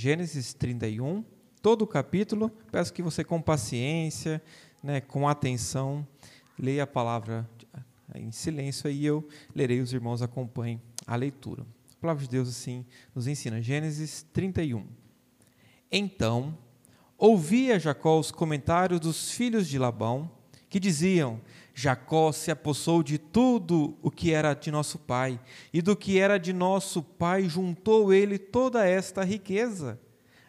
Gênesis 31, todo o capítulo. Peço que você, com paciência, né, com atenção, leia a palavra em silêncio e eu lerei, os irmãos acompanhem a leitura. A palavra de Deus assim nos ensina. Gênesis 31. Então, ouvia Jacó os comentários dos filhos de Labão, que diziam: Jacó se apossou de tudo o que era de nosso pai, e do que era de nosso pai juntou ele toda esta riqueza.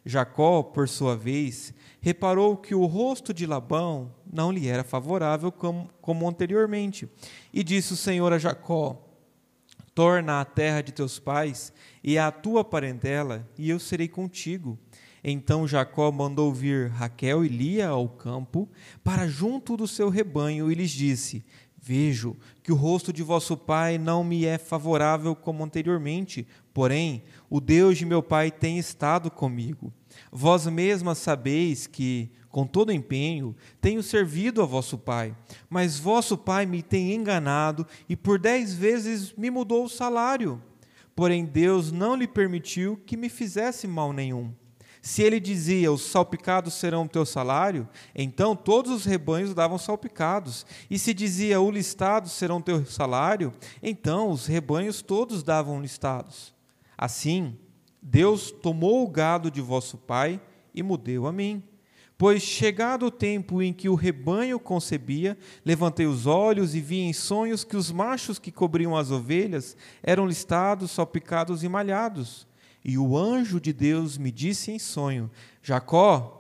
Jacó, por sua vez, reparou que o rosto de Labão não lhe era favorável como, como anteriormente, e disse o Senhor a Jacó: Torna a terra de teus pais e a tua parentela, e eu serei contigo. Então Jacó mandou vir Raquel e Lia ao campo para junto do seu rebanho e lhes disse: Vejo que o rosto de vosso pai não me é favorável como anteriormente, porém o Deus de meu pai tem estado comigo. Vós mesmas sabeis que, com todo empenho, tenho servido a vosso pai, mas vosso pai me tem enganado e por dez vezes me mudou o salário. Porém, Deus não lhe permitiu que me fizesse mal nenhum. Se ele dizia, os salpicados serão o teu salário, então todos os rebanhos davam salpicados. E se dizia, o listado serão teu salário, então os rebanhos todos davam listados. Assim, Deus tomou o gado de vosso pai e mudeu a mim. Pois chegado o tempo em que o rebanho concebia, levantei os olhos e vi em sonhos que os machos que cobriam as ovelhas eram listados, salpicados e malhados. E o anjo de Deus me disse em sonho: Jacó.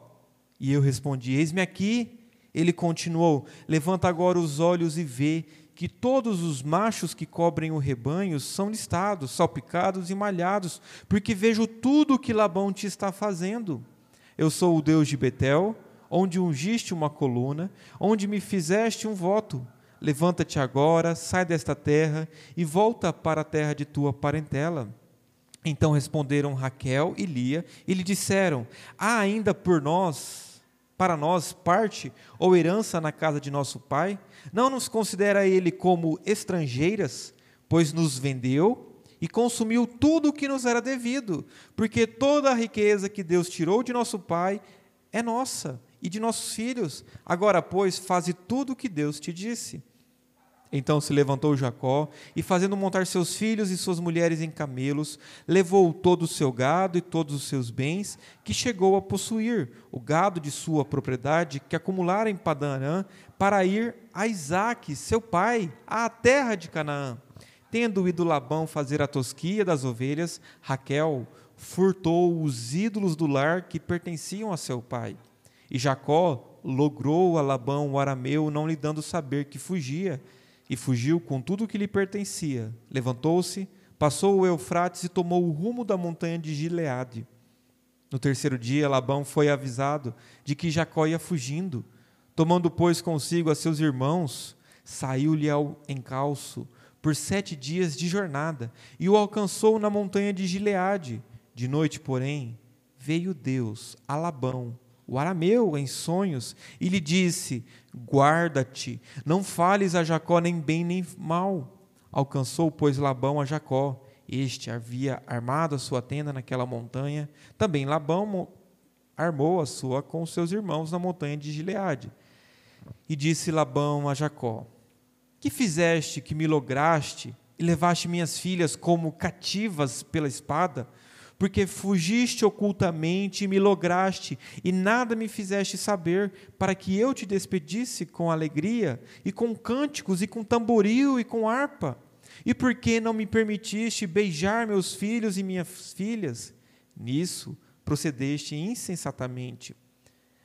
E eu respondi: Eis-me aqui. Ele continuou: Levanta agora os olhos e vê que todos os machos que cobrem o rebanho são listados, salpicados e malhados, porque vejo tudo o que Labão te está fazendo. Eu sou o Deus de Betel, onde ungiste uma coluna, onde me fizeste um voto. Levanta-te agora, sai desta terra e volta para a terra de tua parentela. Então responderam Raquel e Lia e lhe disseram: Há ainda por nós, para nós, parte ou herança na casa de nosso pai? Não nos considera ele como estrangeiras, pois nos vendeu e consumiu tudo o que nos era devido, porque toda a riqueza que Deus tirou de nosso pai é nossa e de nossos filhos. Agora, pois, faze tudo o que Deus te disse. Então se levantou Jacó e, fazendo montar seus filhos e suas mulheres em camelos, levou todo o seu gado e todos os seus bens, que chegou a possuir, o gado de sua propriedade, que acumulara em Padanã, para ir a Isaque, seu pai, à terra de Canaã. Tendo ido Labão fazer a tosquia das ovelhas, Raquel furtou os ídolos do lar que pertenciam a seu pai. E Jacó logrou a Labão, o arameu, não lhe dando saber que fugia, e fugiu com tudo o que lhe pertencia. Levantou-se, passou o Eufrates e tomou o rumo da montanha de Gileade. No terceiro dia, Labão foi avisado de que Jacó ia fugindo. Tomando, pois, consigo a seus irmãos, saiu-lhe ao encalço por sete dias de jornada e o alcançou na montanha de Gileade. De noite, porém, veio Deus a Labão, o arameu, em sonhos, e lhe disse: Guarda-te, não fales a Jacó nem bem nem mal. Alcançou, pois, Labão a Jacó. Este havia armado a sua tenda naquela montanha. Também Labão armou a sua com seus irmãos na montanha de Gileade. E disse Labão a Jacó: Que fizeste que me lograste e levaste minhas filhas como cativas pela espada? Porque fugiste ocultamente e me lograste, e nada me fizeste saber, para que eu te despedisse com alegria, e com cânticos, e com tamboril, e com harpa? E por que não me permitiste beijar meus filhos e minhas filhas? Nisso procedeste insensatamente.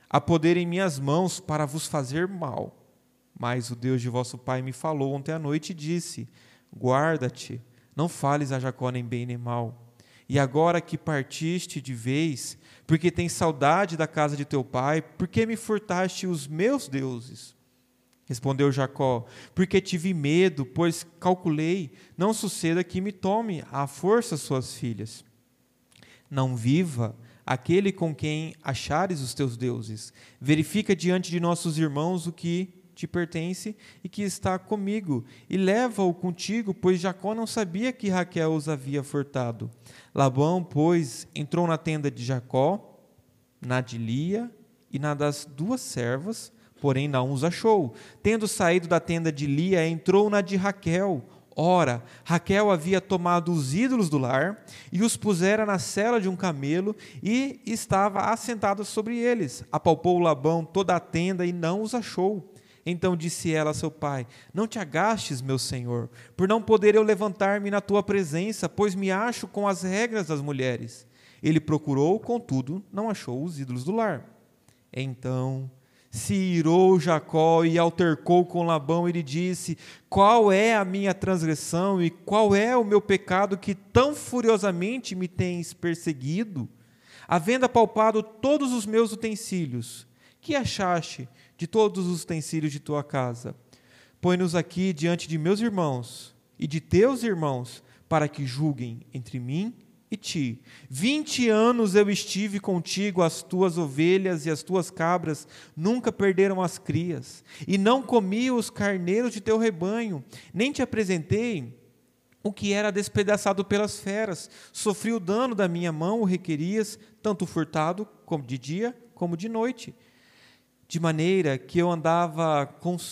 Há poder em minhas mãos para vos fazer mal. Mas o Deus de vosso pai me falou ontem à noite e disse: Guarda-te, não fales a Jacó nem bem nem mal e agora que partiste de vez, porque tens saudade da casa de teu pai, por que me furtaste os meus deuses? Respondeu Jacó: Porque tive medo, pois calculei, não suceda que me tome à força suas filhas. Não viva aquele com quem achares os teus deuses. Verifica diante de nossos irmãos o que te pertence e que está comigo, e leva-o contigo, pois Jacó não sabia que Raquel os havia furtado. Labão, pois, entrou na tenda de Jacó, na de Lia e na das duas servas, porém não os achou. Tendo saído da tenda de Lia, entrou na de Raquel. Ora, Raquel havia tomado os ídolos do lar e os pusera na cela de um camelo e estava assentada sobre eles. Apalpou Labão toda a tenda e não os achou. Então disse ela a seu pai: Não te agastes, meu senhor, por não poder eu levantar-me na tua presença, pois me acho com as regras das mulheres. Ele procurou, contudo, não achou os ídolos do lar. Então se irou Jacó e altercou com Labão e lhe disse: Qual é a minha transgressão e qual é o meu pecado que tão furiosamente me tens perseguido? Havendo apalpado todos os meus utensílios, que achaste de todos os utensílios de tua casa. Põe-nos aqui diante de meus irmãos e de teus irmãos, para que julguem entre mim e ti. Vinte anos eu estive contigo, as tuas ovelhas e as tuas cabras nunca perderam as crias, e não comi os carneiros de teu rebanho, nem te apresentei o que era despedaçado pelas feras. Sofri o dano da minha mão, o requerias, tanto furtado como de dia como de noite de maneira que eu andava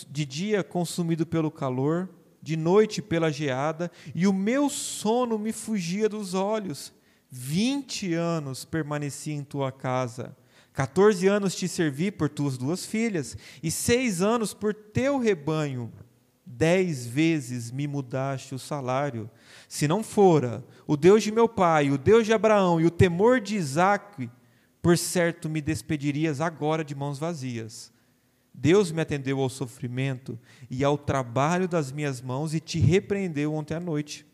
de dia consumido pelo calor, de noite pela geada, e o meu sono me fugia dos olhos. Vinte anos permaneci em tua casa. Quatorze anos te servi por tuas duas filhas, e seis anos por teu rebanho. Dez vezes me mudaste o salário. Se não fora o Deus de meu pai, o Deus de Abraão e o temor de Isaque, por certo me despedirias agora de mãos vazias. Deus me atendeu ao sofrimento e ao trabalho das minhas mãos e te repreendeu ontem à noite.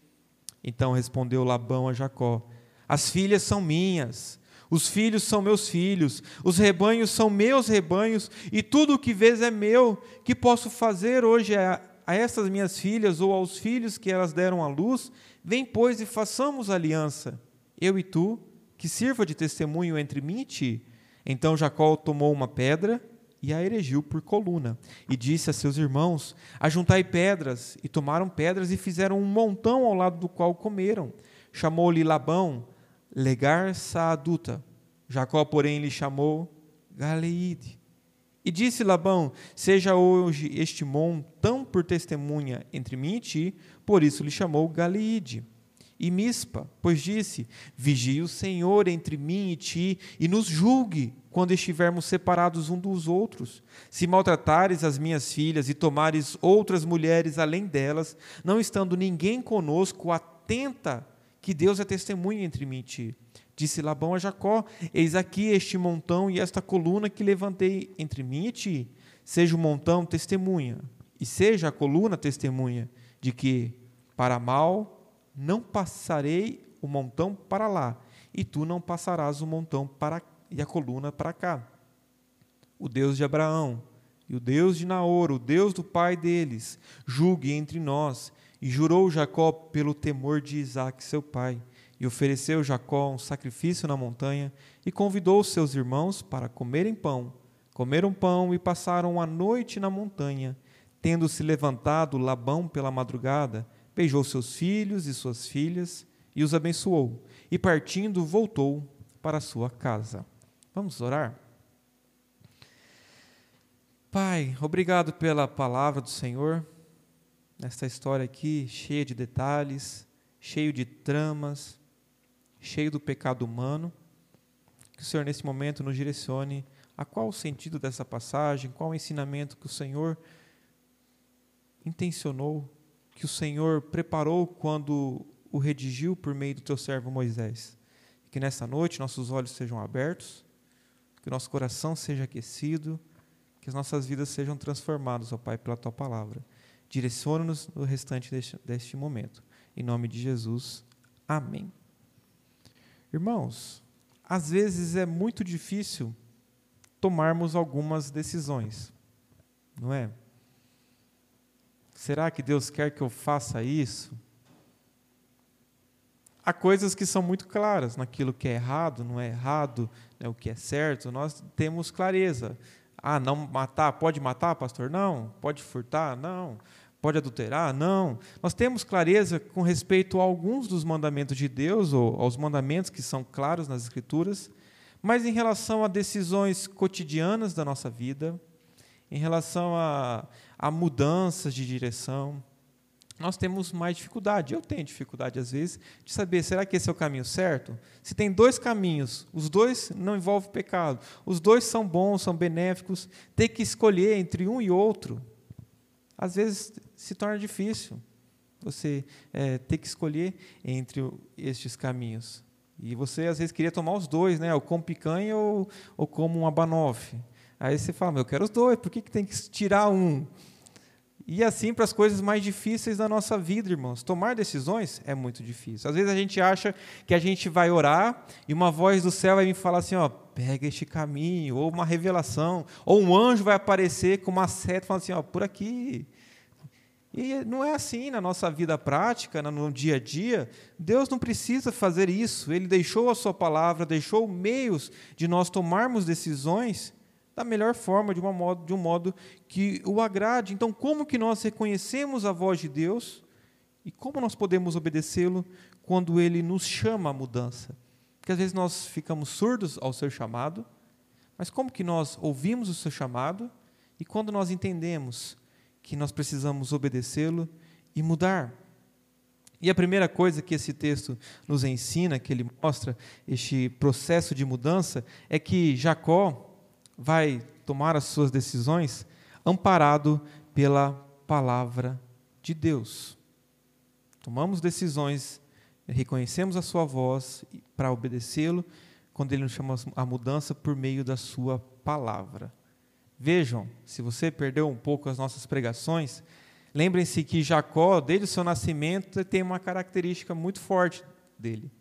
Então respondeu Labão a Jacó: As filhas são minhas, os filhos são meus filhos, os rebanhos são meus rebanhos, e tudo o que vês é meu. Que posso fazer hoje a, a estas minhas filhas ou aos filhos que elas deram à luz? Vem, pois, e façamos aliança, eu e tu, que sirva de testemunho entre mim e ti. Então Jacó tomou uma pedra e a erigiu por coluna, e disse a seus irmãos: Ajuntai pedras, e tomaram pedras e fizeram um montão ao lado do qual comeram. Chamou-lhe Labão Legar Saaduta. Jacó, porém, lhe chamou Galeide. E disse Labão: Seja hoje este montão por testemunha entre mim e ti, por isso lhe chamou Galeide e Mispa, pois disse: Vigie o Senhor entre mim e ti, e nos julgue quando estivermos separados um dos outros. Se maltratares as minhas filhas e tomares outras mulheres além delas, não estando ninguém conosco, atenta que Deus é testemunha entre mim e ti. Disse Labão a Jacó: Eis aqui este montão e esta coluna que levantei entre mim e ti. Seja o montão testemunha, e seja a coluna testemunha de que, para mal, não passarei o montão para lá, e tu não passarás o montão para e a coluna para cá. O Deus de Abraão e o Deus de Naor, o Deus do pai deles, julgue entre nós. E jurou Jacó pelo temor de Isaac, seu pai. E ofereceu Jacó um sacrifício na montanha e convidou seus irmãos para comerem pão. Comeram pão e passaram a noite na montanha. Tendo se levantado Labão pela madrugada, beijou seus filhos e suas filhas e os abençoou, e partindo voltou para sua casa. Vamos orar? Pai, obrigado pela palavra do Senhor, nesta história aqui, cheia de detalhes, cheio de tramas, cheio do pecado humano. Que o Senhor, nesse momento, nos direcione a qual o sentido dessa passagem, qual o ensinamento que o Senhor intencionou que o Senhor preparou quando o redigiu por meio do teu servo Moisés. Que nessa noite nossos olhos sejam abertos, que nosso coração seja aquecido, que as nossas vidas sejam transformadas, ó Pai, pela tua palavra. Direciona-nos no restante deste, deste momento. Em nome de Jesus. Amém. Irmãos, às vezes é muito difícil tomarmos algumas decisões, não é? Será que Deus quer que eu faça isso? Há coisas que são muito claras naquilo que é errado, não é errado, né, o que é certo, nós temos clareza. Ah, não matar, pode matar, pastor? Não. Pode furtar? Não. Pode adulterar? Não. Nós temos clareza com respeito a alguns dos mandamentos de Deus, ou aos mandamentos que são claros nas Escrituras, mas em relação a decisões cotidianas da nossa vida, em relação a, a mudanças de direção, nós temos mais dificuldade. Eu tenho dificuldade, às vezes, de saber: será que esse é o caminho certo? Se tem dois caminhos, os dois não envolvem pecado, os dois são bons, são benéficos, ter que escolher entre um e outro, às vezes se torna difícil você é, ter que escolher entre estes caminhos. E você, às vezes, queria tomar os dois, né? ou como picanha ou, ou como um abanofe. Aí você fala: eu quero os dois, por que, que tem que tirar um? E assim para as coisas mais difíceis da nossa vida, irmãos. Tomar decisões é muito difícil. Às vezes a gente acha que a gente vai orar e uma voz do céu vai me falar assim, ó, pega este caminho, ou uma revelação, ou um anjo vai aparecer com uma seta falando assim, ó, por aqui. E não é assim na nossa vida prática, no dia a dia. Deus não precisa fazer isso. Ele deixou a sua palavra, deixou meios de nós tomarmos decisões da melhor forma, de, uma modo, de um modo que o agrade. Então, como que nós reconhecemos a voz de Deus e como nós podemos obedecê-lo quando ele nos chama à mudança? Porque às vezes nós ficamos surdos ao seu chamado, mas como que nós ouvimos o seu chamado e quando nós entendemos que nós precisamos obedecê-lo e mudar? E a primeira coisa que esse texto nos ensina, que ele mostra este processo de mudança, é que Jacó, vai tomar as suas decisões amparado pela palavra de Deus. Tomamos decisões, reconhecemos a sua voz para obedecê-lo, quando ele nos chama a mudança por meio da sua palavra. Vejam, se você perdeu um pouco as nossas pregações, lembrem-se que Jacó, desde o seu nascimento, tem uma característica muito forte dele.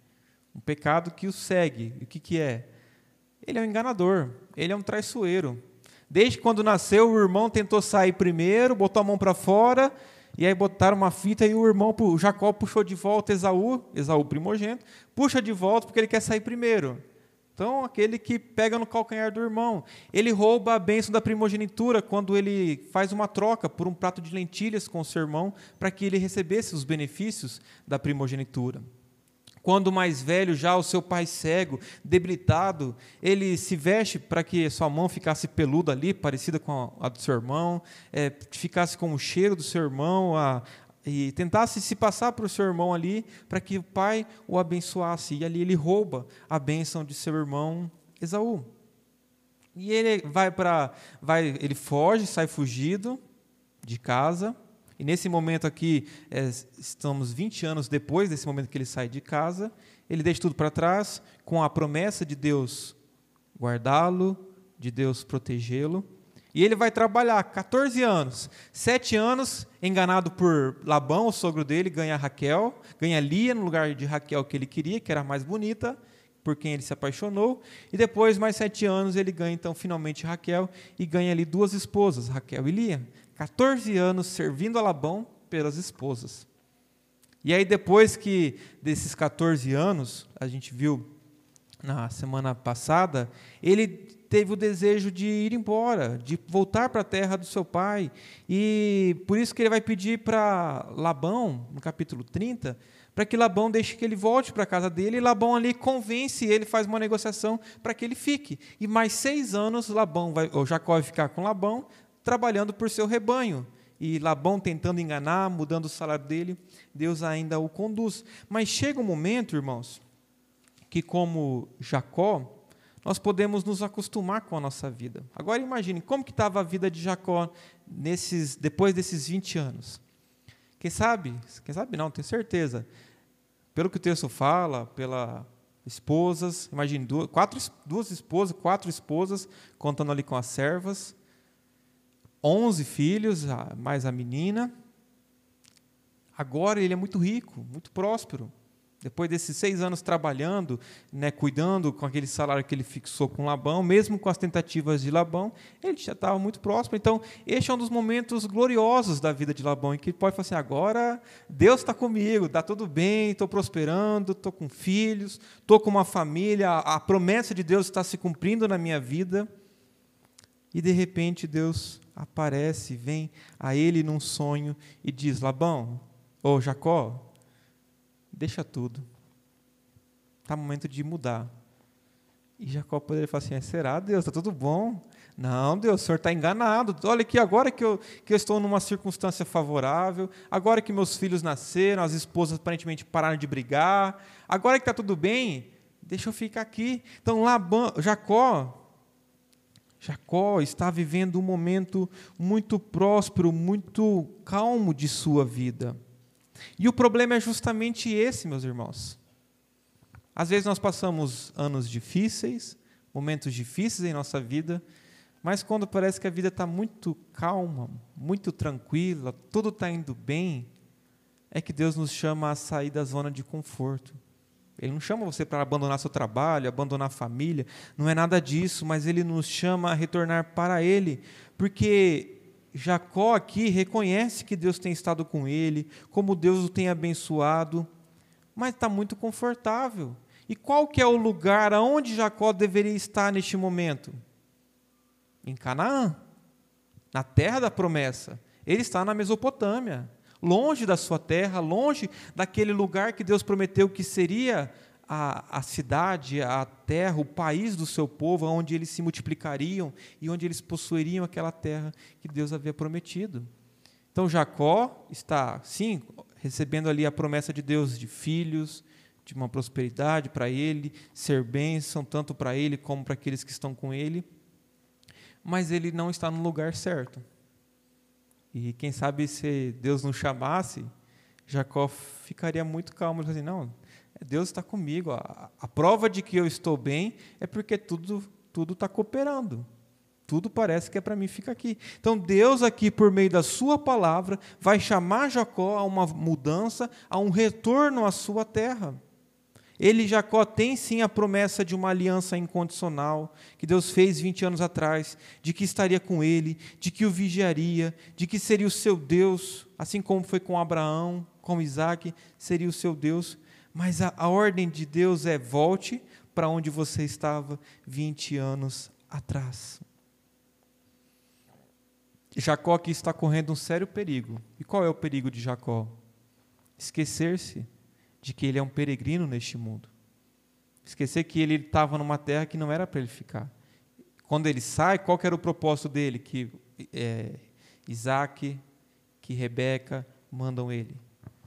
Um pecado que o segue. E o que, que é? Ele é um enganador, ele é um traiçoeiro. Desde quando nasceu, o irmão tentou sair primeiro, botou a mão para fora, e aí botaram uma fita e o irmão, o Jacó puxou de volta Esaú, Esaú primogênito, puxa de volta porque ele quer sair primeiro. Então, aquele que pega no calcanhar do irmão. Ele rouba a bênção da primogenitura quando ele faz uma troca por um prato de lentilhas com o seu irmão para que ele recebesse os benefícios da primogenitura. Quando mais velho, já o seu pai cego, debilitado, ele se veste para que sua mão ficasse peluda ali, parecida com a, do seu irmão, é, ficasse com o cheiro do seu irmão, a, e tentasse se passar para o seu irmão ali, para que o pai o abençoasse. E ali ele rouba a bênção de seu irmão Esaú. E ele vai para, vai, ele foge, sai fugido de casa e nesse momento aqui, é, estamos 20 anos depois desse momento que ele sai de casa, ele deixa tudo para trás, com a promessa de Deus guardá-lo, de Deus protegê-lo. E ele vai trabalhar 14 anos, 7 anos enganado por Labão, o sogro dele, ganha Raquel, ganha Lia no lugar de Raquel que ele queria, que era mais bonita, por quem ele se apaixonou. E depois, mais sete anos, ele ganha então finalmente Raquel e ganha ali duas esposas, Raquel e Lia. 14 anos servindo a Labão pelas esposas. E aí, depois que desses 14 anos, a gente viu na semana passada, ele teve o desejo de ir embora, de voltar para a terra do seu pai. E por isso que ele vai pedir para Labão, no capítulo 30, para que Labão deixe que ele volte para a casa dele, e Labão ali convence ele, faz uma negociação para que ele fique. E mais seis anos Labão vai, ou Jacó vai ficar com Labão, trabalhando por seu rebanho. E Labão tentando enganar, mudando o salário dele, Deus ainda o conduz. Mas chega um momento, irmãos, que como Jacó, nós podemos nos acostumar com a nossa vida. Agora imagine como que estava a vida de Jacó nesses, depois desses 20 anos. Quem sabe? Quem sabe não, tenho certeza. Pelo que o texto fala, pela esposas, imagine duas, quatro, duas esposas, quatro esposas, contando ali com as servas, 11 filhos, mais a menina. Agora ele é muito rico, muito próspero. Depois desses seis anos trabalhando, né, cuidando com aquele salário que ele fixou com Labão, mesmo com as tentativas de Labão, ele já estava muito próximo. Então, este é um dos momentos gloriosos da vida de Labão, em que ele pode falar assim: agora Deus está comigo, está tudo bem, estou prosperando, estou com filhos, estou com uma família, a promessa de Deus está se cumprindo na minha vida. E de repente Deus aparece, vem a ele num sonho e diz: Labão, ou Jacó, deixa tudo. Está momento de mudar. E Jacó poderia falar assim: será, Deus? Está tudo bom? Não, Deus, o senhor está enganado. Olha aqui, agora que eu, que eu estou numa circunstância favorável, agora que meus filhos nasceram, as esposas aparentemente pararam de brigar, agora que está tudo bem, deixa eu ficar aqui. Então, Labão, Jacó Jacó está vivendo um momento muito próspero, muito calmo de sua vida. E o problema é justamente esse, meus irmãos. Às vezes nós passamos anos difíceis, momentos difíceis em nossa vida, mas quando parece que a vida está muito calma, muito tranquila, tudo está indo bem, é que Deus nos chama a sair da zona de conforto. Ele não chama você para abandonar seu trabalho, abandonar a família, não é nada disso, mas ele nos chama a retornar para ele, porque Jacó aqui reconhece que Deus tem estado com ele, como Deus o tem abençoado, mas está muito confortável. E qual que é o lugar aonde Jacó deveria estar neste momento? Em Canaã, na terra da promessa. Ele está na Mesopotâmia longe da sua terra, longe daquele lugar que Deus prometeu que seria a, a cidade, a terra, o país do seu povo, onde eles se multiplicariam e onde eles possuiriam aquela terra que Deus havia prometido. Então Jacó está, sim, recebendo ali a promessa de Deus de filhos, de uma prosperidade para ele, ser bênção tanto para ele como para aqueles que estão com ele, mas ele não está no lugar certo. E quem sabe se Deus não chamasse, Jacó ficaria muito calmo, assim, não, Deus está comigo. A, a, prova de que eu estou bem é porque tudo tudo está cooperando. Tudo parece que é para mim ficar aqui. Então Deus aqui por meio da sua palavra vai chamar Jacó a uma mudança, a um retorno à sua terra. Ele, Jacó, tem sim a promessa de uma aliança incondicional que Deus fez 20 anos atrás, de que estaria com ele, de que o vigiaria, de que seria o seu Deus, assim como foi com Abraão, com Isaac, seria o seu Deus. Mas a, a ordem de Deus é: volte para onde você estava 20 anos atrás. Jacó aqui está correndo um sério perigo. E qual é o perigo de Jacó? Esquecer-se de que ele é um peregrino neste mundo. Esquecer que ele estava numa terra que não era para ele ficar. Quando ele sai, qual era o propósito dele? Que é, Isaac, que Rebeca mandam ele.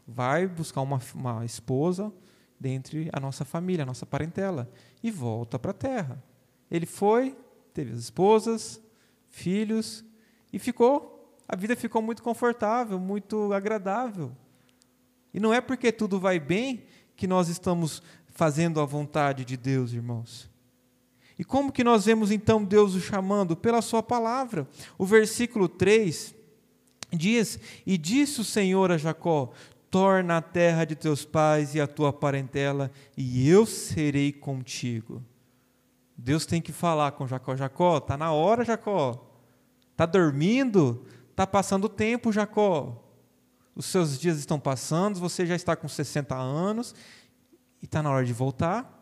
Vai buscar uma, uma esposa dentre a nossa família, a nossa parentela, e volta para a terra. Ele foi, teve as esposas, filhos, e ficou. A vida ficou muito confortável, muito agradável. E não é porque tudo vai bem que nós estamos fazendo a vontade de Deus, irmãos. E como que nós vemos então Deus o chamando? Pela Sua palavra. O versículo 3 diz: E disse o Senhor a Jacó: Torna a terra de teus pais e a tua parentela, e eu serei contigo. Deus tem que falar com Jacó: Jacó, está na hora, Jacó. Está dormindo? Está passando tempo, Jacó os seus dias estão passando, você já está com 60 anos e está na hora de voltar.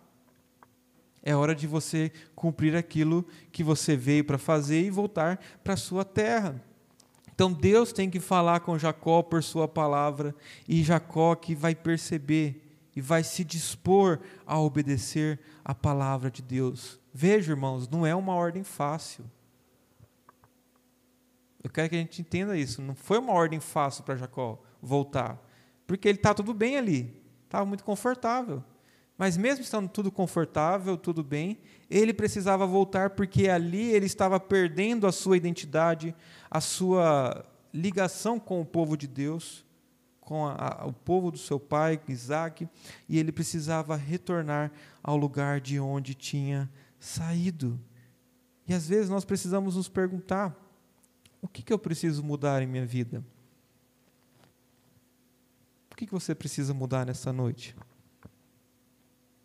É hora de você cumprir aquilo que você veio para fazer e voltar para a sua terra. Então Deus tem que falar com Jacó por sua palavra, e Jacó que vai perceber e vai se dispor a obedecer a palavra de Deus. Veja, irmãos, não é uma ordem fácil. Eu quero que a gente entenda isso. Não foi uma ordem fácil para Jacó voltar, porque ele está tudo bem ali, estava muito confortável. Mas mesmo estando tudo confortável, tudo bem, ele precisava voltar porque ali ele estava perdendo a sua identidade, a sua ligação com o povo de Deus, com a, a, o povo do seu pai, Isaac, e ele precisava retornar ao lugar de onde tinha saído. E às vezes nós precisamos nos perguntar: o que, que eu preciso mudar em minha vida? O que, que você precisa mudar nessa noite?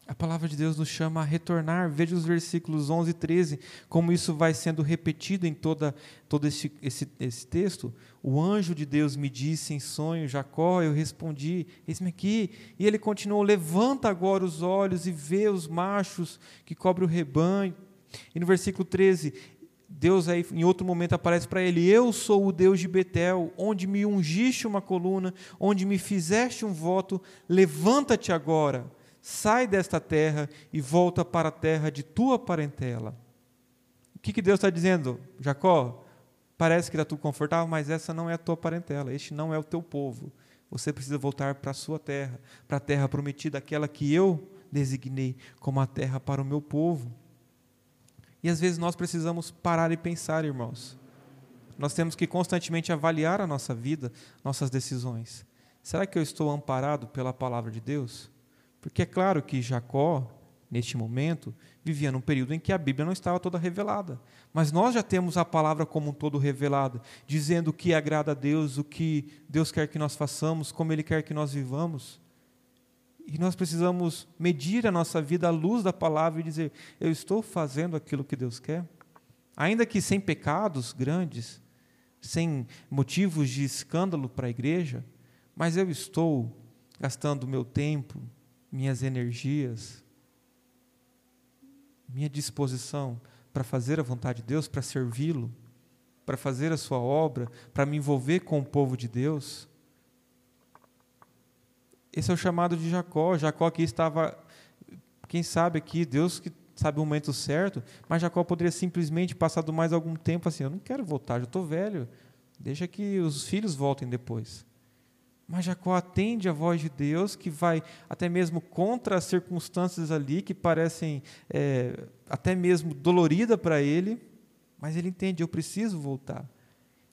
A palavra de Deus nos chama a retornar. Veja os versículos 11 e 13, como isso vai sendo repetido em toda, todo esse, esse, esse texto. O anjo de Deus me disse em sonho, Jacó, eu respondi, eis-me aqui. E ele continuou: levanta agora os olhos e vê os machos que cobrem o rebanho. E no versículo 13, Deus aí em outro momento aparece para ele: Eu sou o Deus de Betel, onde me ungiste uma coluna, onde me fizeste um voto. Levanta-te agora, sai desta terra e volta para a terra de tua parentela. O que, que Deus está dizendo, Jacó? Parece que está tudo confortável, mas essa não é a tua parentela, este não é o teu povo. Você precisa voltar para a sua terra, para a terra prometida, aquela que eu designei como a terra para o meu povo. E às vezes nós precisamos parar e pensar, irmãos. Nós temos que constantemente avaliar a nossa vida, nossas decisões. Será que eu estou amparado pela palavra de Deus? Porque é claro que Jacó, neste momento, vivia num período em que a Bíblia não estava toda revelada. Mas nós já temos a palavra como um todo revelada, dizendo o que agrada a Deus, o que Deus quer que nós façamos, como Ele quer que nós vivamos. E nós precisamos medir a nossa vida à luz da palavra e dizer: eu estou fazendo aquilo que Deus quer? Ainda que sem pecados grandes, sem motivos de escândalo para a igreja, mas eu estou gastando meu tempo, minhas energias, minha disposição para fazer a vontade de Deus, para servi-lo, para fazer a sua obra, para me envolver com o povo de Deus. Esse é o chamado de Jacó. Jacó aqui estava, quem sabe aqui, Deus que sabe o momento certo, mas Jacó poderia simplesmente, passado mais algum tempo, assim: Eu não quero voltar, já estou velho, deixa que os filhos voltem depois. Mas Jacó atende a voz de Deus, que vai até mesmo contra as circunstâncias ali, que parecem é, até mesmo dolorida para ele, mas ele entende: eu preciso voltar.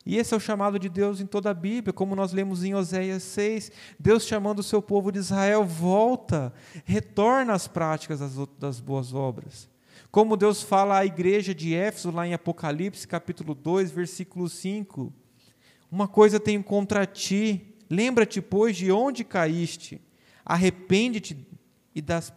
E esse é o chamado de Deus em toda a Bíblia, como nós lemos em Oséias 6, Deus chamando o seu povo de Israel, volta, retorna às práticas das, das boas obras. Como Deus fala à igreja de Éfeso, lá em Apocalipse, capítulo 2, versículo 5. Uma coisa tenho contra ti, lembra-te, pois, de onde caíste, arrepende-te e das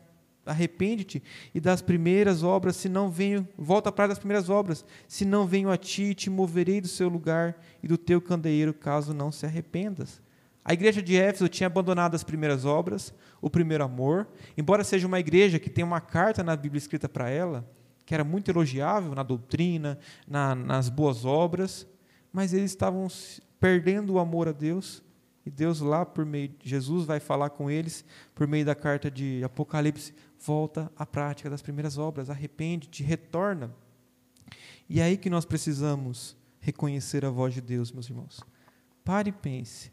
arrepende-te e das primeiras obras, se não venho, volta para das primeiras obras, se não venho a ti, te moverei do seu lugar e do teu candeeiro, caso não se arrependas. A igreja de Éfeso tinha abandonado as primeiras obras, o primeiro amor, embora seja uma igreja que tem uma carta na Bíblia escrita para ela, que era muito elogiável na doutrina, na, nas boas obras, mas eles estavam perdendo o amor a Deus. E Deus lá por meio de Jesus vai falar com eles por meio da carta de Apocalipse, volta à prática das primeiras obras, arrepende-te, retorna. E é aí que nós precisamos reconhecer a voz de Deus, meus irmãos. Pare e pense.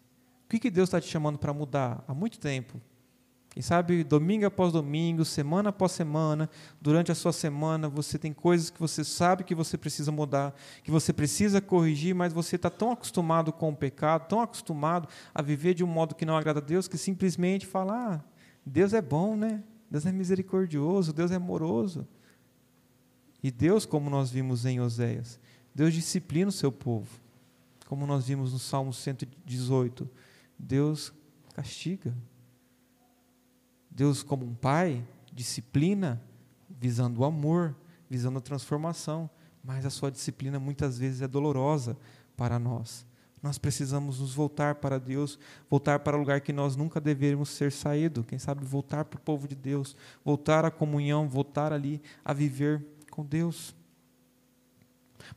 O que, que Deus está te chamando para mudar há muito tempo? Quem sabe domingo após domingo, semana após semana, durante a sua semana, você tem coisas que você sabe que você precisa mudar, que você precisa corrigir, mas você está tão acostumado com o pecado, tão acostumado a viver de um modo que não agrada a Deus, que simplesmente fala: ah, Deus é bom, né? Deus é misericordioso, Deus é amoroso. E Deus, como nós vimos em Oséias, Deus disciplina o seu povo. Como nós vimos no Salmo 118, Deus castiga. Deus, como um pai, disciplina, visando o amor, visando a transformação, mas a sua disciplina muitas vezes é dolorosa para nós. Nós precisamos nos voltar para Deus, voltar para o lugar que nós nunca deveríamos ser saído. Quem sabe voltar para o povo de Deus, voltar à comunhão, voltar ali a viver com Deus.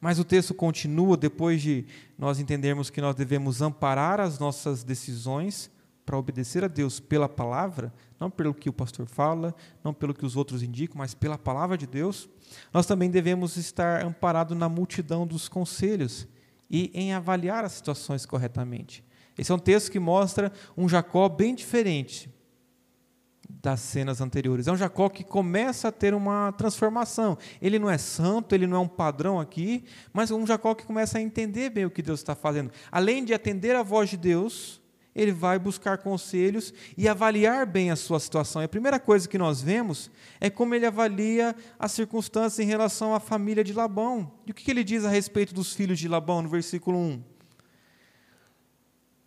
Mas o texto continua depois de nós entendermos que nós devemos amparar as nossas decisões para obedecer a Deus pela palavra, não pelo que o pastor fala, não pelo que os outros indicam, mas pela palavra de Deus, nós também devemos estar amparados na multidão dos conselhos e em avaliar as situações corretamente. Esse é um texto que mostra um Jacó bem diferente das cenas anteriores. É um Jacó que começa a ter uma transformação. Ele não é santo, ele não é um padrão aqui, mas um Jacó que começa a entender bem o que Deus está fazendo. Além de atender a voz de Deus, ele vai buscar conselhos e avaliar bem a sua situação. E a primeira coisa que nós vemos é como ele avalia as circunstâncias em relação à família de Labão. E o que ele diz a respeito dos filhos de Labão, no versículo 1?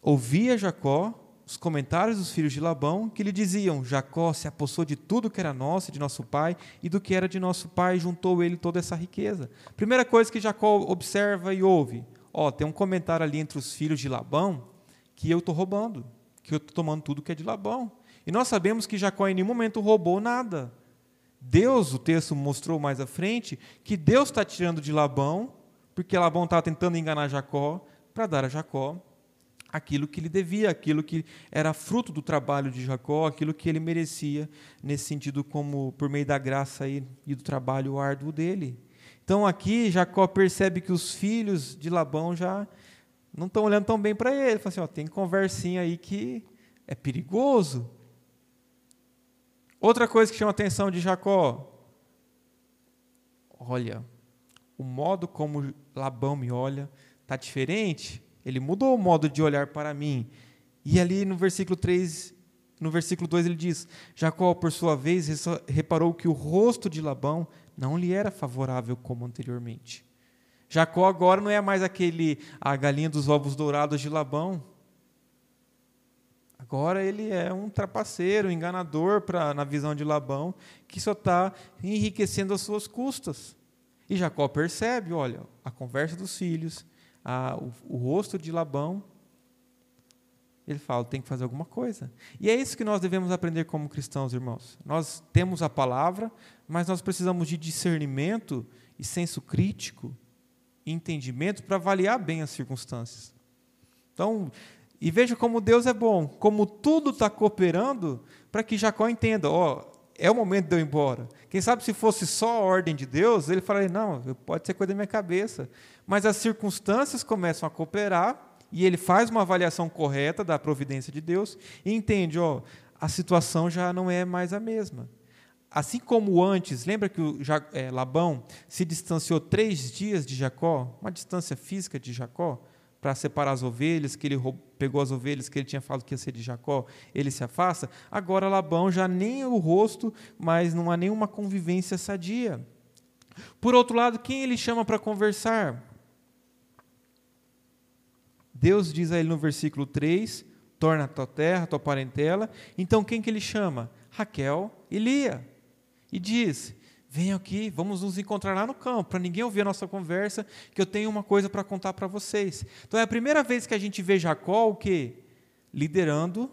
Ouvia Jacó os comentários dos filhos de Labão que lhe diziam: Jacó se apossou de tudo que era nosso, de nosso pai, e do que era de nosso pai, juntou ele toda essa riqueza. Primeira coisa que Jacó observa e ouve: ó, tem um comentário ali entre os filhos de Labão que eu estou roubando, que eu estou tomando tudo que é de Labão. E nós sabemos que Jacó em nenhum momento roubou nada. Deus, o texto mostrou mais à frente, que Deus está tirando de Labão porque Labão estava tentando enganar Jacó para dar a Jacó aquilo que lhe devia, aquilo que era fruto do trabalho de Jacó, aquilo que ele merecia nesse sentido como por meio da graça e, e do trabalho árduo dele. Então aqui Jacó percebe que os filhos de Labão já não estão olhando tão bem para ele. Fala assim, ó, tem conversinha aí que é perigoso. Outra coisa que chama a atenção de Jacó, olha, o modo como Labão me olha está diferente. Ele mudou o modo de olhar para mim. E ali no versículo 3, no versículo 2 ele diz: Jacó, por sua vez, reparou que o rosto de Labão não lhe era favorável como anteriormente. Jacó agora não é mais aquele a galinha dos ovos dourados de Labão. Agora ele é um trapaceiro, um enganador pra, na visão de Labão, que só está enriquecendo as suas custas. E Jacó percebe, olha, a conversa dos filhos, a, o, o rosto de Labão, ele fala, tem que fazer alguma coisa. E é isso que nós devemos aprender como cristãos, irmãos. Nós temos a palavra, mas nós precisamos de discernimento e senso crítico, entendimento para avaliar bem as circunstâncias. Então, e veja como Deus é bom, como tudo está cooperando para que Jacó entenda, ó, é o momento de eu ir embora. Quem sabe se fosse só a ordem de Deus, ele falaria, não, pode ser coisa da minha cabeça. Mas as circunstâncias começam a cooperar e ele faz uma avaliação correta da providência de Deus e entende, ó, a situação já não é mais a mesma. Assim como antes, lembra que o é, Labão se distanciou três dias de Jacó, uma distância física de Jacó, para separar as ovelhas, que ele pegou as ovelhas que ele tinha falado que ia ser de Jacó, ele se afasta. Agora Labão já nem o rosto, mas não há nenhuma convivência sadia. Por outro lado, quem ele chama para conversar? Deus diz a ele no versículo 3: torna a tua terra, a tua parentela. Então quem que ele chama? Raquel e Lia. E diz: Venham aqui, vamos nos encontrar lá no campo, para ninguém ouvir a nossa conversa, que eu tenho uma coisa para contar para vocês. Então é a primeira vez que a gente vê Jacó o quê? Liderando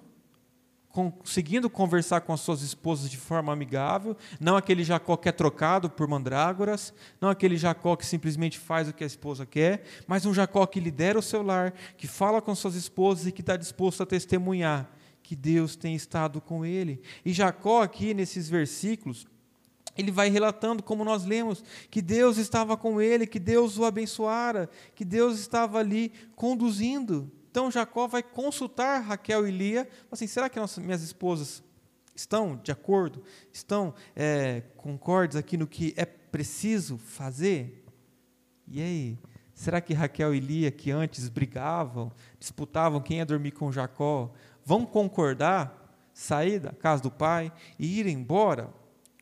conseguindo conversar com as suas esposas de forma amigável, não aquele Jacó que é trocado por mandrágoras, não aquele Jacó que simplesmente faz o que a esposa quer, mas um Jacó que lidera o seu lar, que fala com suas esposas e que está disposto a testemunhar que Deus tem estado com ele. E Jacó, aqui nesses versículos, ele vai relatando, como nós lemos, que Deus estava com ele, que Deus o abençoara, que Deus estava ali conduzindo. Então Jacó vai consultar Raquel e Lia, assim, será que nossas, minhas esposas estão de acordo, estão é, concordes aqui no que é preciso fazer? E aí, será que Raquel e Lia, que antes brigavam, disputavam quem ia dormir com Jacó, vão concordar, sair da casa do pai e ir embora?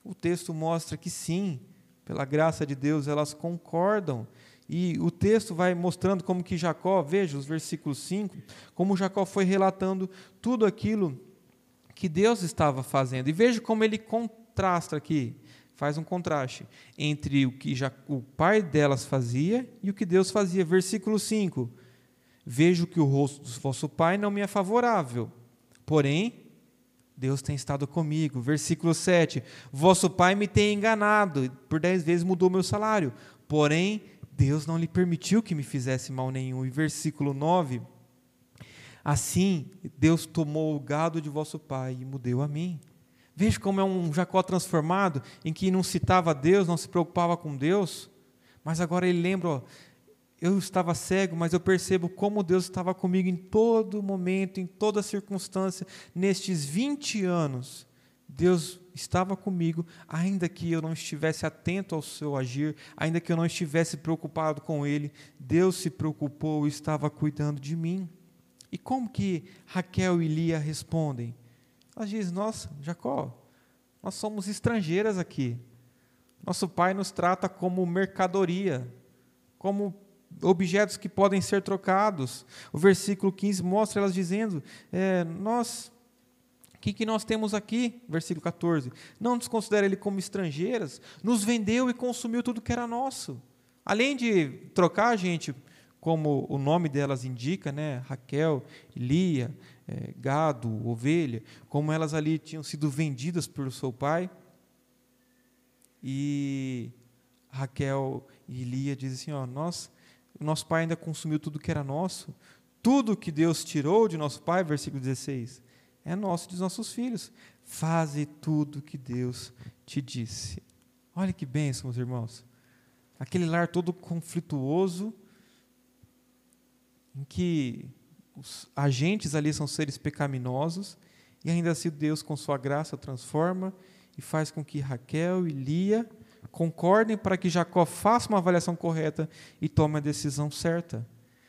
O texto mostra que sim, pela graça de Deus, elas concordam e o texto vai mostrando como que Jacó, veja os versículos 5, como Jacó foi relatando tudo aquilo que Deus estava fazendo. E veja como ele contrasta aqui, faz um contraste entre o que já, o pai delas fazia e o que Deus fazia. Versículo 5: Vejo que o rosto do vosso pai não me é favorável, porém Deus tem estado comigo. Versículo 7: Vosso pai me tem enganado, por dez vezes mudou meu salário, porém Deus não lhe permitiu que me fizesse mal nenhum. E versículo 9: Assim, Deus tomou o gado de vosso pai e mudeu a mim. Veja como é um Jacó transformado, em que não citava Deus, não se preocupava com Deus, mas agora ele lembra: ó, eu estava cego, mas eu percebo como Deus estava comigo em todo momento, em toda circunstância, nestes 20 anos. Deus estava comigo, ainda que eu não estivesse atento ao seu agir, ainda que eu não estivesse preocupado com ele, Deus se preocupou e estava cuidando de mim. E como que Raquel e Lia respondem? Elas dizem: Nossa, Jacó, nós somos estrangeiras aqui. Nosso pai nos trata como mercadoria, como objetos que podem ser trocados. O versículo 15 mostra elas dizendo: é, Nós que, que nós temos aqui? Versículo 14. Não nos considera ele como estrangeiras, nos vendeu e consumiu tudo que era nosso. Além de trocar gente, como o nome delas indica, né? Raquel, Lia, é, gado, ovelha, como elas ali tinham sido vendidas pelo seu pai. E Raquel e Lia dizem assim: ó, nós o nosso pai ainda consumiu tudo que era nosso. Tudo que Deus tirou de nosso pai, versículo 16, é nosso dos nossos filhos. Faze tudo que Deus te disse. Olha que bênção, meus irmãos. Aquele lar todo conflituoso, em que os agentes ali são seres pecaminosos, e ainda assim Deus, com sua graça, transforma e faz com que Raquel e Lia concordem para que Jacó faça uma avaliação correta e tome a decisão certa.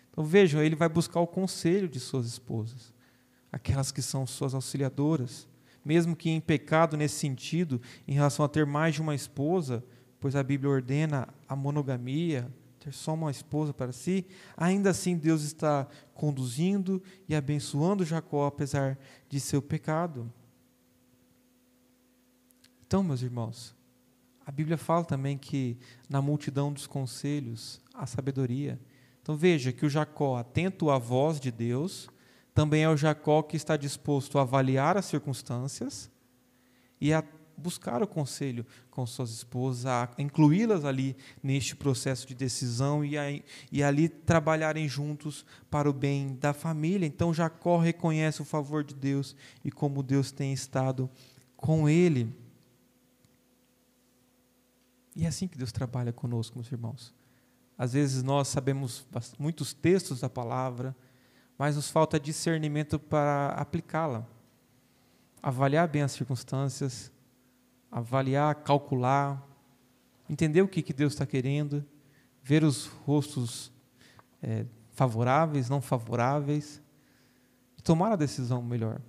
Então vejam, ele vai buscar o conselho de suas esposas, aquelas que são suas auxiliadoras, mesmo que em pecado nesse sentido, em relação a ter mais de uma esposa, pois a Bíblia ordena a monogamia, ter só uma esposa para si, ainda assim Deus está conduzindo e abençoando Jacó apesar de seu pecado. Então, meus irmãos, a Bíblia fala também que na multidão dos conselhos há sabedoria. Então veja que o Jacó, atento à voz de Deus, também é o Jacó que está disposto a avaliar as circunstâncias e a buscar o conselho com suas esposas, a incluí-las ali neste processo de decisão e, a, e ali trabalharem juntos para o bem da família. Então Jacó reconhece o favor de Deus e como Deus tem estado com ele. E é assim que Deus trabalha conosco, meus irmãos. Às vezes nós sabemos muitos textos da palavra, mas nos falta discernimento para aplicá-la. Avaliar bem as circunstâncias, avaliar, calcular, entender o que, que Deus está querendo, ver os rostos é, favoráveis, não favoráveis, e tomar a decisão melhor.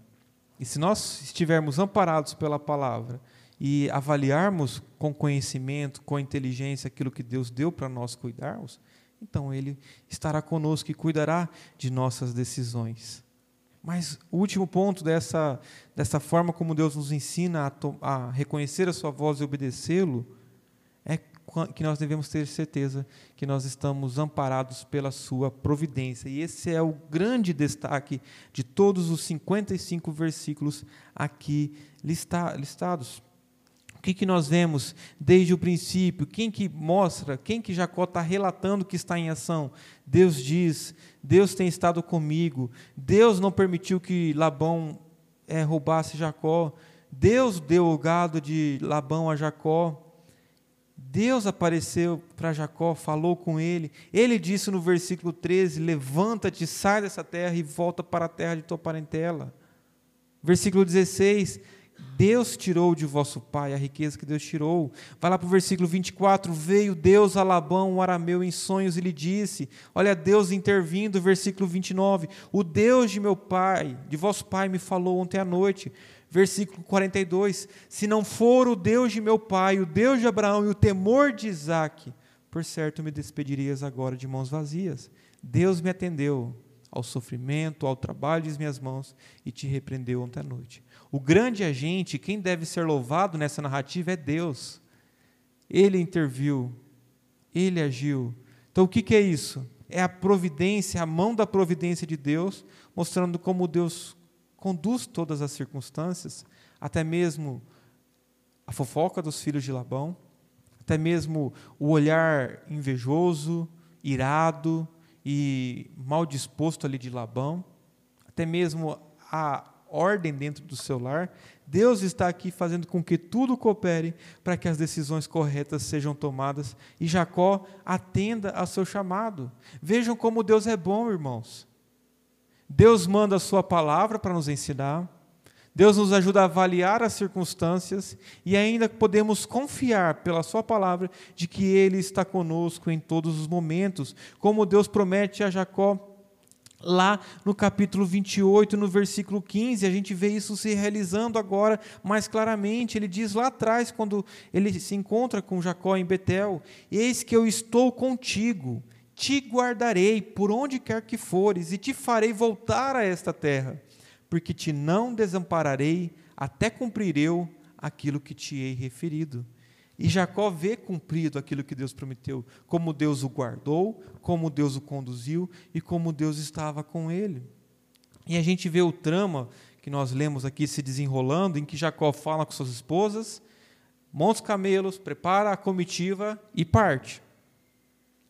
E se nós estivermos amparados pela palavra e avaliarmos com conhecimento, com inteligência aquilo que Deus deu para nós cuidarmos, então Ele estará conosco e cuidará de nossas decisões. Mas o último ponto dessa, dessa forma como Deus nos ensina a, a reconhecer a Sua voz e obedecê-lo, é que nós devemos ter certeza que nós estamos amparados pela Sua providência. E esse é o grande destaque de todos os 55 versículos aqui lista, listados que, que nós vemos desde o princípio? Quem que mostra? Quem que Jacó está relatando que está em ação? Deus diz, Deus tem estado comigo, Deus não permitiu que Labão é, roubasse Jacó, Deus deu o gado de Labão a Jacó, Deus apareceu para Jacó, falou com ele. Ele disse no versículo 13: Levanta-te, sai dessa terra e volta para a terra de tua parentela. Versículo 16: Deus tirou de vosso pai a riqueza que Deus tirou. Vai lá para o versículo 24: Veio Deus a Labão, o arameu, em sonhos e lhe disse: Olha, Deus intervindo, versículo 29. O Deus de meu pai, de vosso pai, me falou ontem à noite. Versículo 42: Se não for o Deus de meu pai, o Deus de Abraão e o temor de Isaac, por certo me despedirias agora de mãos vazias. Deus me atendeu ao sofrimento, ao trabalho de minhas mãos e te repreendeu ontem à noite. O grande agente, quem deve ser louvado nessa narrativa é Deus. Ele interviu, ele agiu. Então o que, é isso? É a providência, a mão da providência de Deus, mostrando como Deus conduz todas as circunstâncias, até mesmo a fofoca dos filhos de Labão, até mesmo o olhar invejoso, irado e mal disposto ali de Labão, até mesmo a ordem dentro do seu lar, Deus está aqui fazendo com que tudo coopere para que as decisões corretas sejam tomadas e Jacó atenda ao seu chamado. Vejam como Deus é bom, irmãos. Deus manda a sua palavra para nos ensinar, Deus nos ajuda a avaliar as circunstâncias e ainda podemos confiar pela Sua palavra de que Ele está conosco em todos os momentos, como Deus promete a Jacó Lá no capítulo 28, no versículo 15, a gente vê isso se realizando agora mais claramente. Ele diz lá atrás, quando ele se encontra com Jacó em Betel: Eis que eu estou contigo, te guardarei por onde quer que fores, e te farei voltar a esta terra, porque te não desampararei até cumprir eu aquilo que te hei referido. E Jacó vê cumprido aquilo que Deus prometeu, como Deus o guardou, como Deus o conduziu e como Deus estava com ele. E a gente vê o trama que nós lemos aqui se desenrolando, em que Jacó fala com suas esposas, monta os camelos, prepara a comitiva e parte.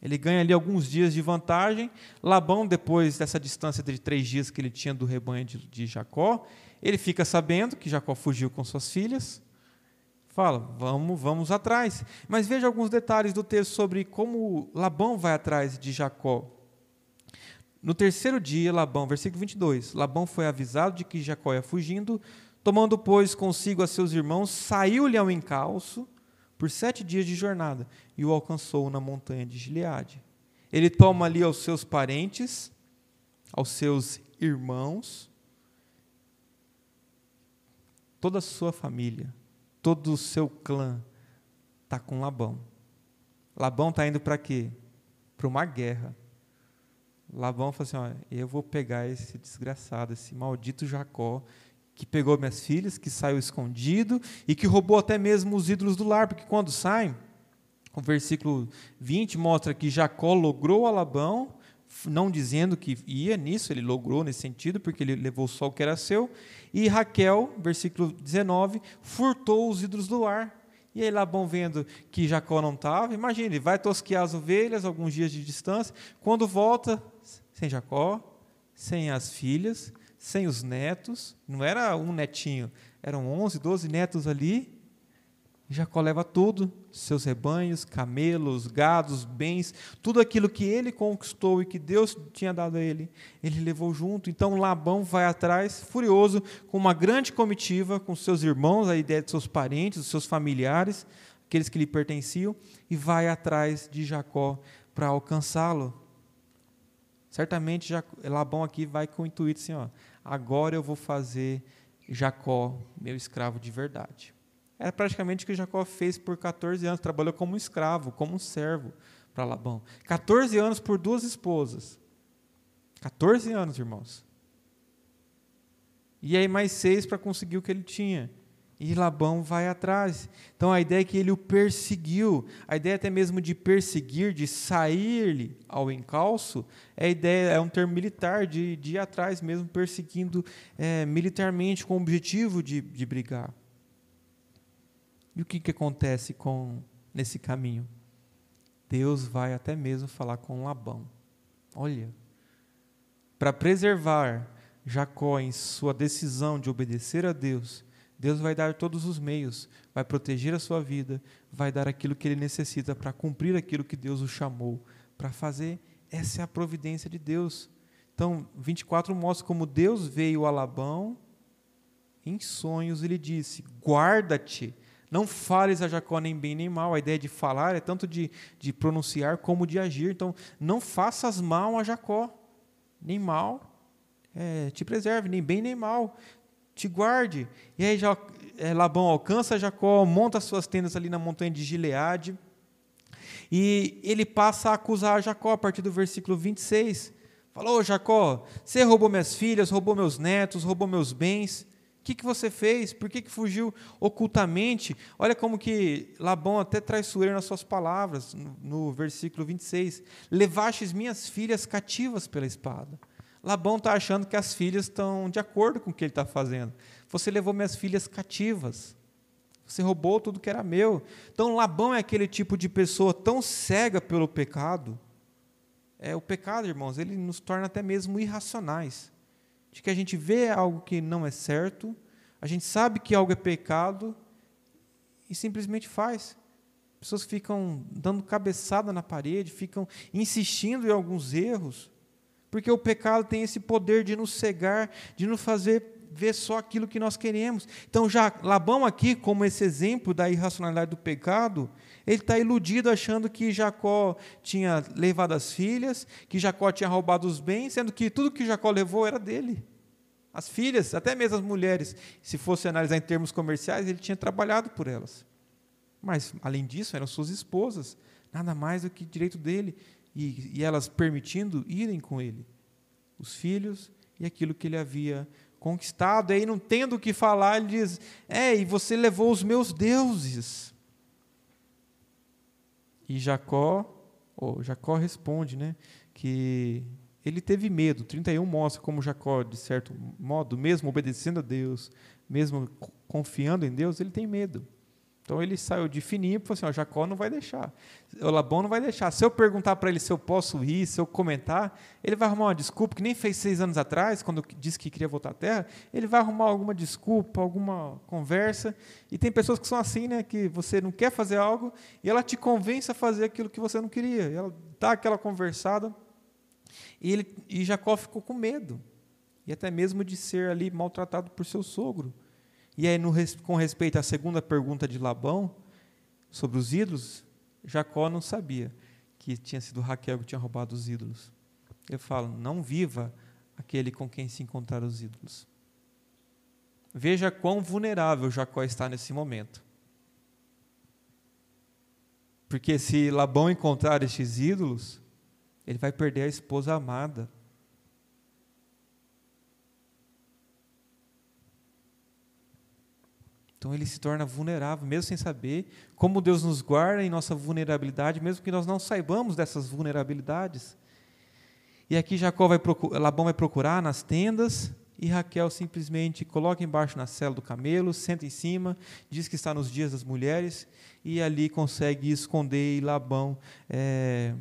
Ele ganha ali alguns dias de vantagem. Labão, depois dessa distância de três dias que ele tinha do rebanho de, de Jacó, ele fica sabendo que Jacó fugiu com suas filhas. Fala, vamos, vamos atrás. Mas veja alguns detalhes do texto sobre como Labão vai atrás de Jacó. No terceiro dia, Labão, versículo 22, Labão foi avisado de que Jacó ia fugindo, tomando, pois, consigo a seus irmãos, saiu-lhe ao encalço por sete dias de jornada e o alcançou na montanha de Gileade. Ele toma ali aos seus parentes, aos seus irmãos, toda a sua família, todo o seu clã está com Labão. Labão está indo para quê? Para uma guerra. Labão falou assim: eu vou pegar esse desgraçado, esse maldito Jacó, que pegou minhas filhas, que saiu escondido e que roubou até mesmo os ídolos do lar, porque quando saem, o versículo 20 mostra que Jacó logrou a Labão, não dizendo que ia nisso, ele logrou nesse sentido, porque ele levou só o que era seu, e Raquel, versículo 19, furtou os ídolos do lar. E aí Labão vendo que Jacó não estava, imagine, ele vai tosquear as ovelhas, alguns dias de distância, quando volta, sem Jacó, sem as filhas, sem os netos, não era um netinho, eram 11, 12 netos ali. Jacó leva tudo, seus rebanhos, camelos, gados, bens, tudo aquilo que ele conquistou e que Deus tinha dado a ele, ele levou junto. Então Labão vai atrás, furioso, com uma grande comitiva, com seus irmãos, a ideia de seus parentes, os seus familiares, aqueles que lhe pertenciam, e vai atrás de Jacó para alcançá-lo. Certamente Labão aqui vai com o intuito assim, ó, agora eu vou fazer Jacó meu escravo de verdade. Era praticamente o que Jacó fez por 14 anos, trabalhou como escravo, como um servo para Labão. 14 anos por duas esposas. 14 anos, irmãos. E aí mais seis para conseguir o que ele tinha. E Labão vai atrás. Então a ideia é que ele o perseguiu. A ideia até mesmo de perseguir, de sair-lhe ao encalço, é, ideia, é um termo militar, de, de ir atrás mesmo, perseguindo é, militarmente, com o objetivo de, de brigar. E o que, que acontece com nesse caminho? Deus vai até mesmo falar com Labão. Olha, para preservar Jacó em sua decisão de obedecer a Deus, Deus vai dar todos os meios, vai proteger a sua vida, vai dar aquilo que ele necessita para cumprir aquilo que Deus o chamou para fazer. Essa é a providência de Deus. Então, 24 mostra como Deus veio a Labão em sonhos e lhe disse: Guarda-te, não fales a Jacó nem bem nem mal. A ideia de falar é tanto de, de pronunciar como de agir. Então, não faças mal a Jacó, nem mal. É, te preserve, nem bem nem mal te guarde. E aí já, é, Labão alcança Jacó, monta suas tendas ali na montanha de Gileade, e ele passa a acusar Jacó a partir do versículo 26. Falou, Jacó, você roubou minhas filhas, roubou meus netos, roubou meus bens. Que, que você fez? Por que, que fugiu ocultamente? Olha como que Labão até traiçoeiro nas suas palavras, no, no versículo 26. Levastes minhas filhas cativas pela espada. Labão está achando que as filhas estão de acordo com o que ele está fazendo. Você levou minhas filhas cativas. Você roubou tudo que era meu. Então, Labão é aquele tipo de pessoa tão cega pelo pecado. É o pecado, irmãos, ele nos torna até mesmo irracionais. De que a gente vê algo que não é certo, a gente sabe que algo é pecado e simplesmente faz. Pessoas ficam dando cabeçada na parede, ficam insistindo em alguns erros porque o pecado tem esse poder de nos cegar, de nos fazer ver só aquilo que nós queremos. Então, já Labão aqui, como esse exemplo da irracionalidade do pecado, ele está iludido achando que Jacó tinha levado as filhas, que Jacó tinha roubado os bens, sendo que tudo que Jacó levou era dele. As filhas, até mesmo as mulheres, se fosse analisar em termos comerciais, ele tinha trabalhado por elas. Mas, além disso, eram suas esposas, nada mais do que direito dele e, e elas permitindo irem com ele, os filhos e aquilo que ele havia conquistado. E aí, não tendo o que falar, ele diz: É, e você levou os meus deuses. E Jacó, oh, Jacó responde, né, que ele teve medo. 31 mostra como Jacó, de certo modo, mesmo obedecendo a Deus, mesmo confiando em Deus, ele tem medo. Então ele saiu de fininho e falou assim: Jacó não vai deixar. O Labão não vai deixar. Se eu perguntar para ele se eu posso ir, se eu comentar, ele vai arrumar uma desculpa, que nem fez seis anos atrás, quando disse que queria voltar à terra. Ele vai arrumar alguma desculpa, alguma conversa. E tem pessoas que são assim, né? Que você não quer fazer algo e ela te convence a fazer aquilo que você não queria. Ela dá aquela conversada. E, ele, e Jacó ficou com medo. E até mesmo de ser ali maltratado por seu sogro. E aí, no, com respeito à segunda pergunta de Labão, sobre os ídolos, Jacó não sabia que tinha sido Raquel que tinha roubado os ídolos. Ele fala: não viva aquele com quem se encontrar os ídolos. Veja quão vulnerável Jacó está nesse momento. Porque se Labão encontrar estes ídolos, ele vai perder a esposa amada. Então ele se torna vulnerável, mesmo sem saber como Deus nos guarda em nossa vulnerabilidade, mesmo que nós não saibamos dessas vulnerabilidades. E aqui Jacó vai procurar, Labão vai procurar nas tendas e Raquel simplesmente coloca embaixo na cela do camelo, senta em cima, diz que está nos dias das mulheres e ali consegue esconder e Labão é,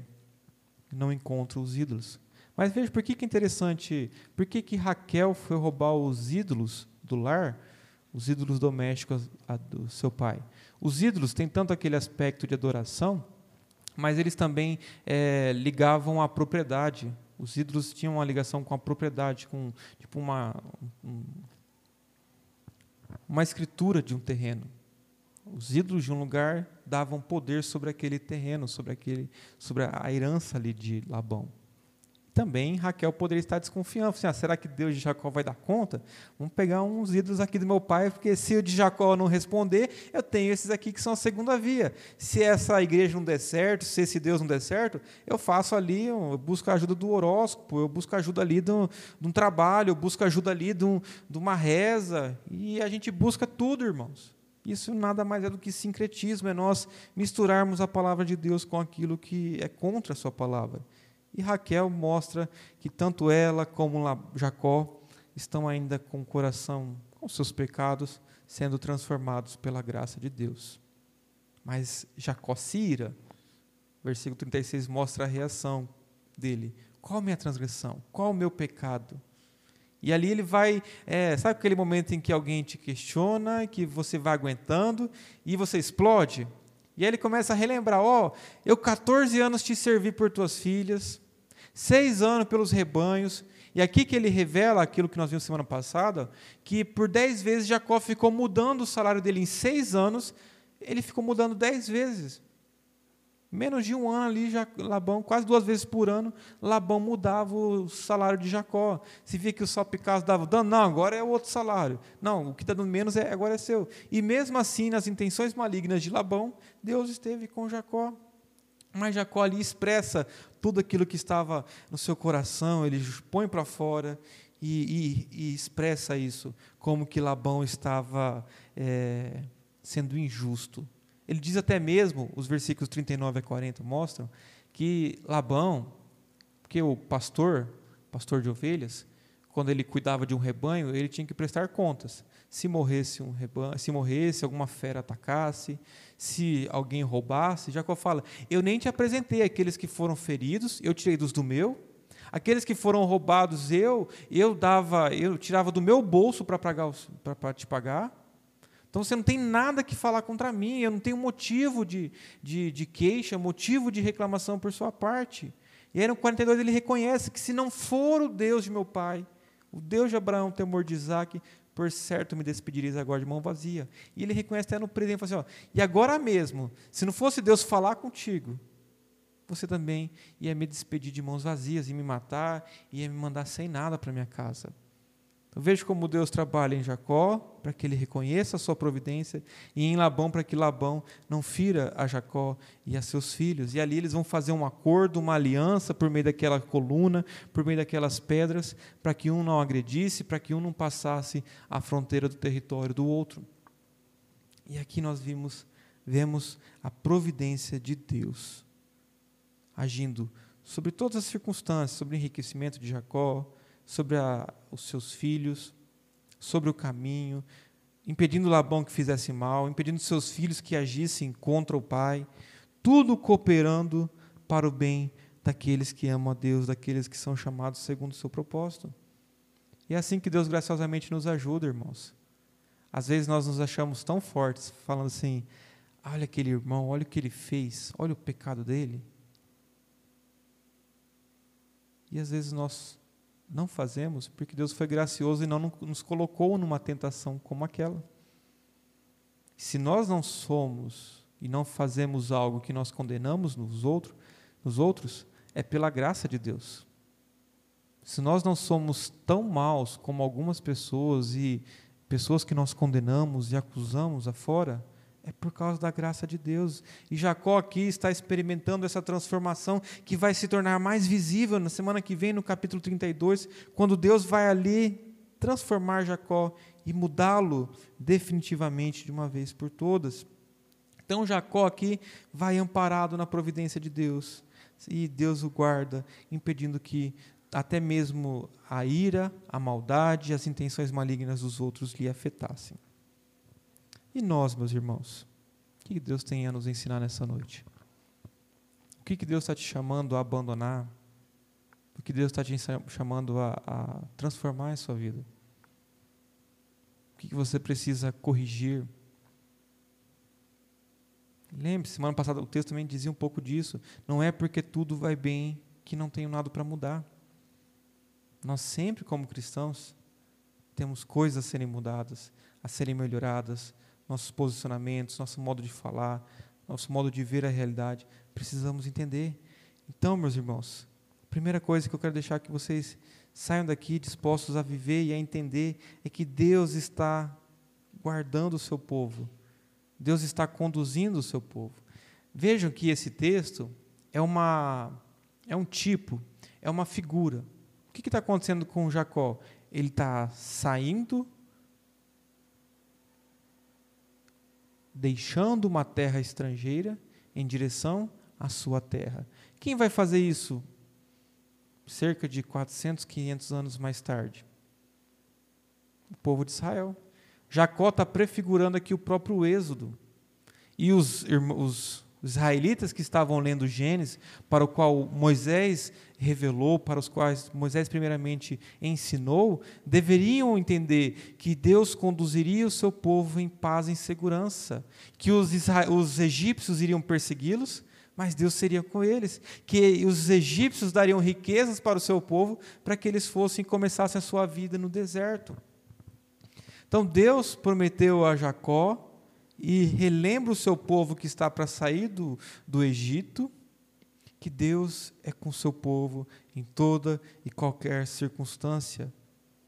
não encontra os ídolos. Mas veja por que, que é interessante, por que, que Raquel foi roubar os ídolos do lar? Os ídolos domésticos do seu pai. Os ídolos têm tanto aquele aspecto de adoração, mas eles também é, ligavam à propriedade. Os ídolos tinham uma ligação com a propriedade, com tipo uma um, uma escritura de um terreno. Os ídolos de um lugar davam poder sobre aquele terreno, sobre aquele, sobre a herança ali de Labão também Raquel poderia estar desconfiando. Assim, ah, será que Deus de Jacó vai dar conta? Vamos pegar uns ídolos aqui do meu pai, porque se o de Jacó não responder, eu tenho esses aqui que são a segunda via. Se essa igreja não der certo, se esse Deus não der certo, eu faço ali, eu busco a ajuda do horóscopo, eu busco ajuda ali de um, trabalho, eu busco ajuda ali de uma reza. E a gente busca tudo, irmãos. Isso nada mais é do que sincretismo, é nós misturarmos a palavra de Deus com aquilo que é contra a sua palavra. E Raquel mostra que tanto ela como Jacó estão ainda com o coração, com seus pecados, sendo transformados pela graça de Deus. Mas Jacó se ira. Versículo 36 mostra a reação dele. Qual a minha transgressão? Qual o meu pecado? E ali ele vai, é, sabe aquele momento em que alguém te questiona, que você vai aguentando e você explode? E aí ele começa a relembrar: Ó, oh, eu 14 anos te servi por tuas filhas, seis anos pelos rebanhos. E aqui que ele revela aquilo que nós vimos semana passada, que por dez vezes Jacó ficou mudando o salário dele em seis anos, ele ficou mudando dez vezes. Menos de um ano ali, Labão, quase duas vezes por ano, Labão mudava o salário de Jacó. Se via que o salpicado dava dano, não, agora é outro salário. Não, o que está dando menos é, agora é seu. E mesmo assim, nas intenções malignas de Labão, Deus esteve com Jacó. Mas Jacó ali expressa tudo aquilo que estava no seu coração, ele põe para fora e, e, e, expressa isso, como que Labão estava é, sendo injusto. Ele diz até mesmo, os versículos 39 a 40 mostram, que Labão, que o pastor, pastor de ovelhas, quando ele cuidava de um rebanho, ele tinha que prestar contas se morresse um rebanho, se morresse, alguma fera atacasse, se alguém roubasse, Jacó fala: Eu nem te apresentei aqueles que foram feridos, eu tirei dos do meu. Aqueles que foram roubados, eu eu dava, eu tirava do meu bolso para pagar para te pagar. Então você não tem nada que falar contra mim, eu não tenho motivo de, de, de queixa, motivo de reclamação por sua parte. E aí no 42 ele reconhece que se não for o Deus de meu pai, o Deus de Abraão, temor de Isaac, por certo me despedirias agora de mão vazia. E ele reconhece até no presente, fala assim, ó, e agora mesmo, se não fosse Deus falar contigo, você também ia me despedir de mãos vazias, ia me matar, ia me mandar sem nada para minha casa. Então, veja como Deus trabalha em Jacó, para que ele reconheça a sua providência, e em Labão, para que Labão não fira a Jacó e a seus filhos. E ali eles vão fazer um acordo, uma aliança, por meio daquela coluna, por meio daquelas pedras, para que um não agredisse, para que um não passasse a fronteira do território do outro. E aqui nós vimos, vemos a providência de Deus agindo sobre todas as circunstâncias, sobre o enriquecimento de Jacó, sobre a, os seus filhos, sobre o caminho, impedindo Labão que fizesse mal, impedindo seus filhos que agissem contra o pai, tudo cooperando para o bem daqueles que amam a Deus, daqueles que são chamados segundo o seu propósito. E é assim que Deus graciosamente nos ajuda, irmãos. Às vezes nós nos achamos tão fortes, falando assim: olha aquele irmão, olha o que ele fez, olha o pecado dele. E às vezes nós não fazemos porque Deus foi gracioso e não nos colocou numa tentação como aquela. Se nós não somos e não fazemos algo que nós condenamos nos outros, nos outros, é pela graça de Deus. Se nós não somos tão maus como algumas pessoas e pessoas que nós condenamos e acusamos afora, é por causa da graça de Deus. E Jacó aqui está experimentando essa transformação que vai se tornar mais visível na semana que vem, no capítulo 32, quando Deus vai ali transformar Jacó e mudá-lo definitivamente de uma vez por todas. Então Jacó aqui vai amparado na providência de Deus e Deus o guarda, impedindo que até mesmo a ira, a maldade, as intenções malignas dos outros lhe afetassem. E nós, meus irmãos? O que Deus tem a nos ensinar nessa noite? O que Deus está te chamando a abandonar? O que Deus está te chamando a, a transformar em sua vida? O que você precisa corrigir? Lembre-se, semana passada o texto também dizia um pouco disso. Não é porque tudo vai bem que não tenho nada para mudar. Nós sempre, como cristãos, temos coisas a serem mudadas, a serem melhoradas, nossos posicionamentos, nosso modo de falar, nosso modo de ver a realidade. Precisamos entender. Então, meus irmãos, a primeira coisa que eu quero deixar que vocês saiam daqui dispostos a viver e a entender é que Deus está guardando o seu povo. Deus está conduzindo o seu povo. Vejam que esse texto é uma é um tipo, é uma figura. O que está acontecendo com Jacó? Ele está saindo deixando uma terra estrangeira em direção à sua terra. Quem vai fazer isso cerca de 400, 500 anos mais tarde? O povo de Israel. Jacó está prefigurando aqui o próprio Êxodo. E os, os os israelitas que estavam lendo Gênesis, para o qual Moisés revelou, para os quais Moisés primeiramente ensinou, deveriam entender que Deus conduziria o seu povo em paz e em segurança, que os, os egípcios iriam persegui-los, mas Deus seria com eles, que os egípcios dariam riquezas para o seu povo para que eles fossem e começassem a sua vida no deserto. Então Deus prometeu a Jacó e relembra o seu povo que está para sair do, do Egito, que Deus é com o seu povo em toda e qualquer circunstância,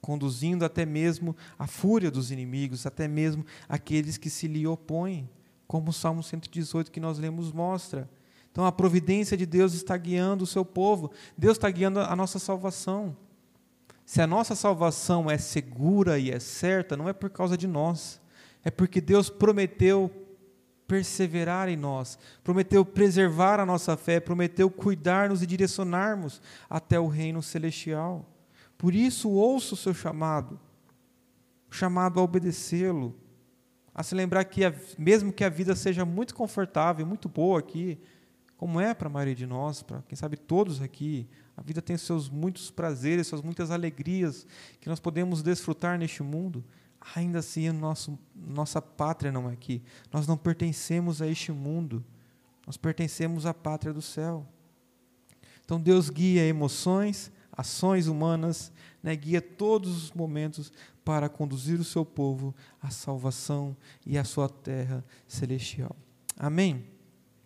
conduzindo até mesmo a fúria dos inimigos, até mesmo aqueles que se lhe opõem, como o Salmo 118 que nós lemos mostra. Então a providência de Deus está guiando o seu povo, Deus está guiando a nossa salvação. Se a nossa salvação é segura e é certa, não é por causa de nós, é porque Deus prometeu perseverar em nós, prometeu preservar a nossa fé, prometeu cuidar-nos e direcionar-nos até o reino celestial. Por isso, ouça o seu chamado, o chamado a obedecê-lo, a se lembrar que, mesmo que a vida seja muito confortável, muito boa aqui, como é para a maioria de nós, para quem sabe todos aqui, a vida tem seus muitos prazeres, suas muitas alegrias que nós podemos desfrutar neste mundo ainda assim nosso, nossa pátria não é aqui. Nós não pertencemos a este mundo. Nós pertencemos à pátria do céu. Então Deus guia emoções, ações humanas, né, guia todos os momentos para conduzir o seu povo à salvação e à sua terra celestial. Amém?